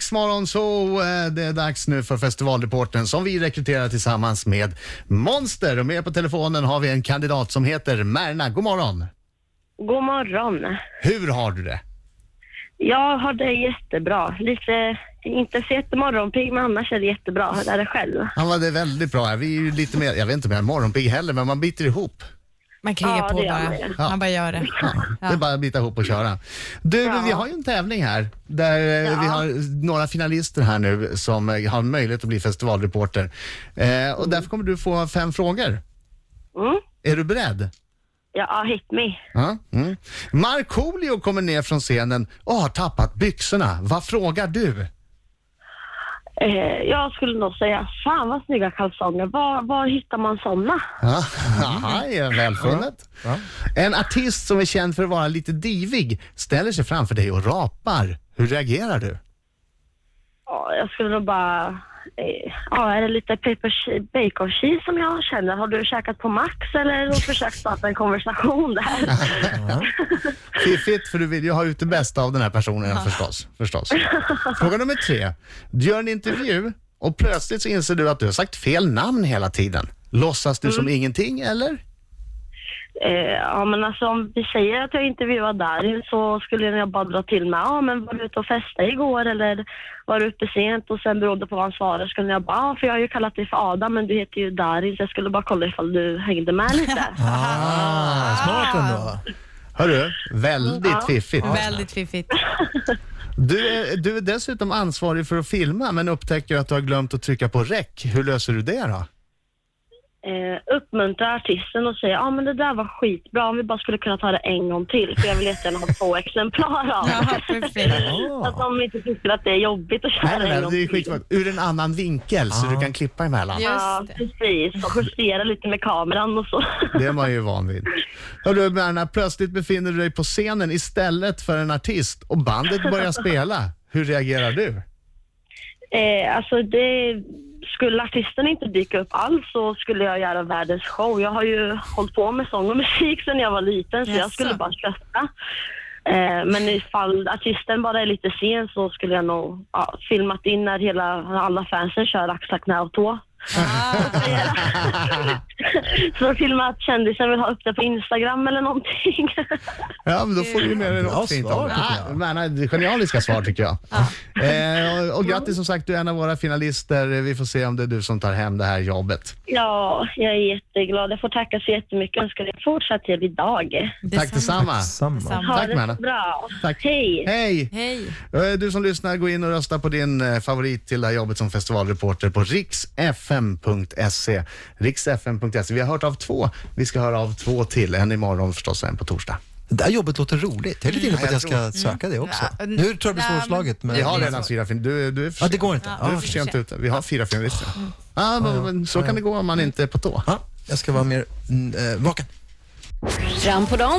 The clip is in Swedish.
Riksmorgon så eh, det är dags nu för festivalreporten som vi rekryterar tillsammans med Monster. Och med på telefonen har vi en kandidat som heter Märna. God morgon! God morgon. Hur har du det? Jag har det jättebra. Lite, inte så jättemorgonpigg, men annars är det jättebra. Hur är det själv? Var det väldigt bra. Vi är ju lite mer, jag vet inte om jag är morgonpigg heller, men man biter ihop. Man krigar Ja, på bara. ju. Man bara gör det. Det är bara att bita ihop och köra. Du, Ja. vi har ju en tävling här där eh, Ja. vi har några finalister här nu som eh, har möjlighet att bli festivalreporter. Eh, och därför kommer du få fem frågor. Mm. Är du beredd? Ja, hit me. Ja. Mm. Markoolio kommer ner från scenen och har tappat byxorna. Vad frågar du? Eh, jag skulle nog säga, fan vad snygga kalsonger. Var, var hittar man sådana? Ja, välfunnet. En artist som är känd för att vara lite divig ställer sig framför dig och rapar. Hur reagerar du? Ja, jag skulle nog bara... Eh, ja, är det lite paper che- bacon cheese som jag känner? Har du käkat på Max eller har du försökt starta en konversation där? Fiffigt, för du vill ju ha ut det bästa av den här personen förstås. förstås. Fråga nummer tre. Du gör en intervju och plötsligt så inser du att du har sagt fel namn hela tiden. Låtsas du som ingenting eller? Eh, ja, men alltså om vi säger att jag intervjuar Darin så skulle jag bara dra till med, ja men var du ute och festade igår eller var du uppe sent? Och sen beroende på vad han svarar skulle jag bara, ja för jag har ju kallat dig för Adam men du heter ju Darin så jag skulle bara kolla ifall du hängde med lite. Ah, smart ändå. Hörru, väldigt Ja. fiffigt. Väldigt fiffigt. Du är, du är dessutom ansvarig för att filma men upptäcker att du har glömt att trycka på räck. Hur löser du det då? Eh, uppmuntra artisten och säga, ja men det där var skitbra om vi bara skulle kunna ta det en gång till för jag vill jättegärna ha två exemplar av det. att de inte tycker att det är jobbigt att köra Nej, nej, en nej, gång det är till. skitbra. Ur en annan vinkel så du kan klippa emellan. Ja, precis. Och justera lite med kameran och så. Det är man ju van vid. Hörru Berna, plötsligt befinner du dig på scenen istället för en artist och bandet börjar spela. Hur reagerar du? Eh, alltså det, skulle artisten inte dyka upp alls så skulle jag göra världens show. Jag har ju hållit på med sång och musik sedan jag var liten så jag Jaså? skulle bara kötta. Eh, men ifall artisten bara är lite sen så skulle jag nog ja, filmat in när hela, alla fansen kör axlar, knä och tå. Ah, så filma att kändisen vill ha upp det på Instagram eller någonting. Ja, men då får du med dig Bra något fint svar, det. tycker Ja, jag. Är genialiska svar tycker jag. Eh, och, och grattis som sagt, du är en av våra finalister. Vi får se om det är du som tar hem det här jobbet. ja, jag är jätteglad. Jag får tacka så jättemycket. Jag önskar dig en fortsatt trevlig dag. Tack detsamma. Samma. Samma. Ha Tack, det Manna. så bra. Tack. Hej. Hej! Hej. Eh, Du som lyssnar, gå in och rösta på din eh, favorit till det här jobbet som festivalreporter på riksfm.se. Riksfm.se. Vi har hört av två. Vi ska höra av två till. En imorgon förstås och en på torsdag. Det där jobbet låter roligt. Jag är lite inne på att jag ska söka det också. Ja, Nu tror jag det blir svårslaget. Men... Vi har redan fyra fin- du, du är för Ja, det går inte. Du är för sent ute. Vi har fyra finalister. Ja, men, men så kan det gå om man inte är på tå. Ja, jag ska vara mer mm, eh, vaken. Fram på dagen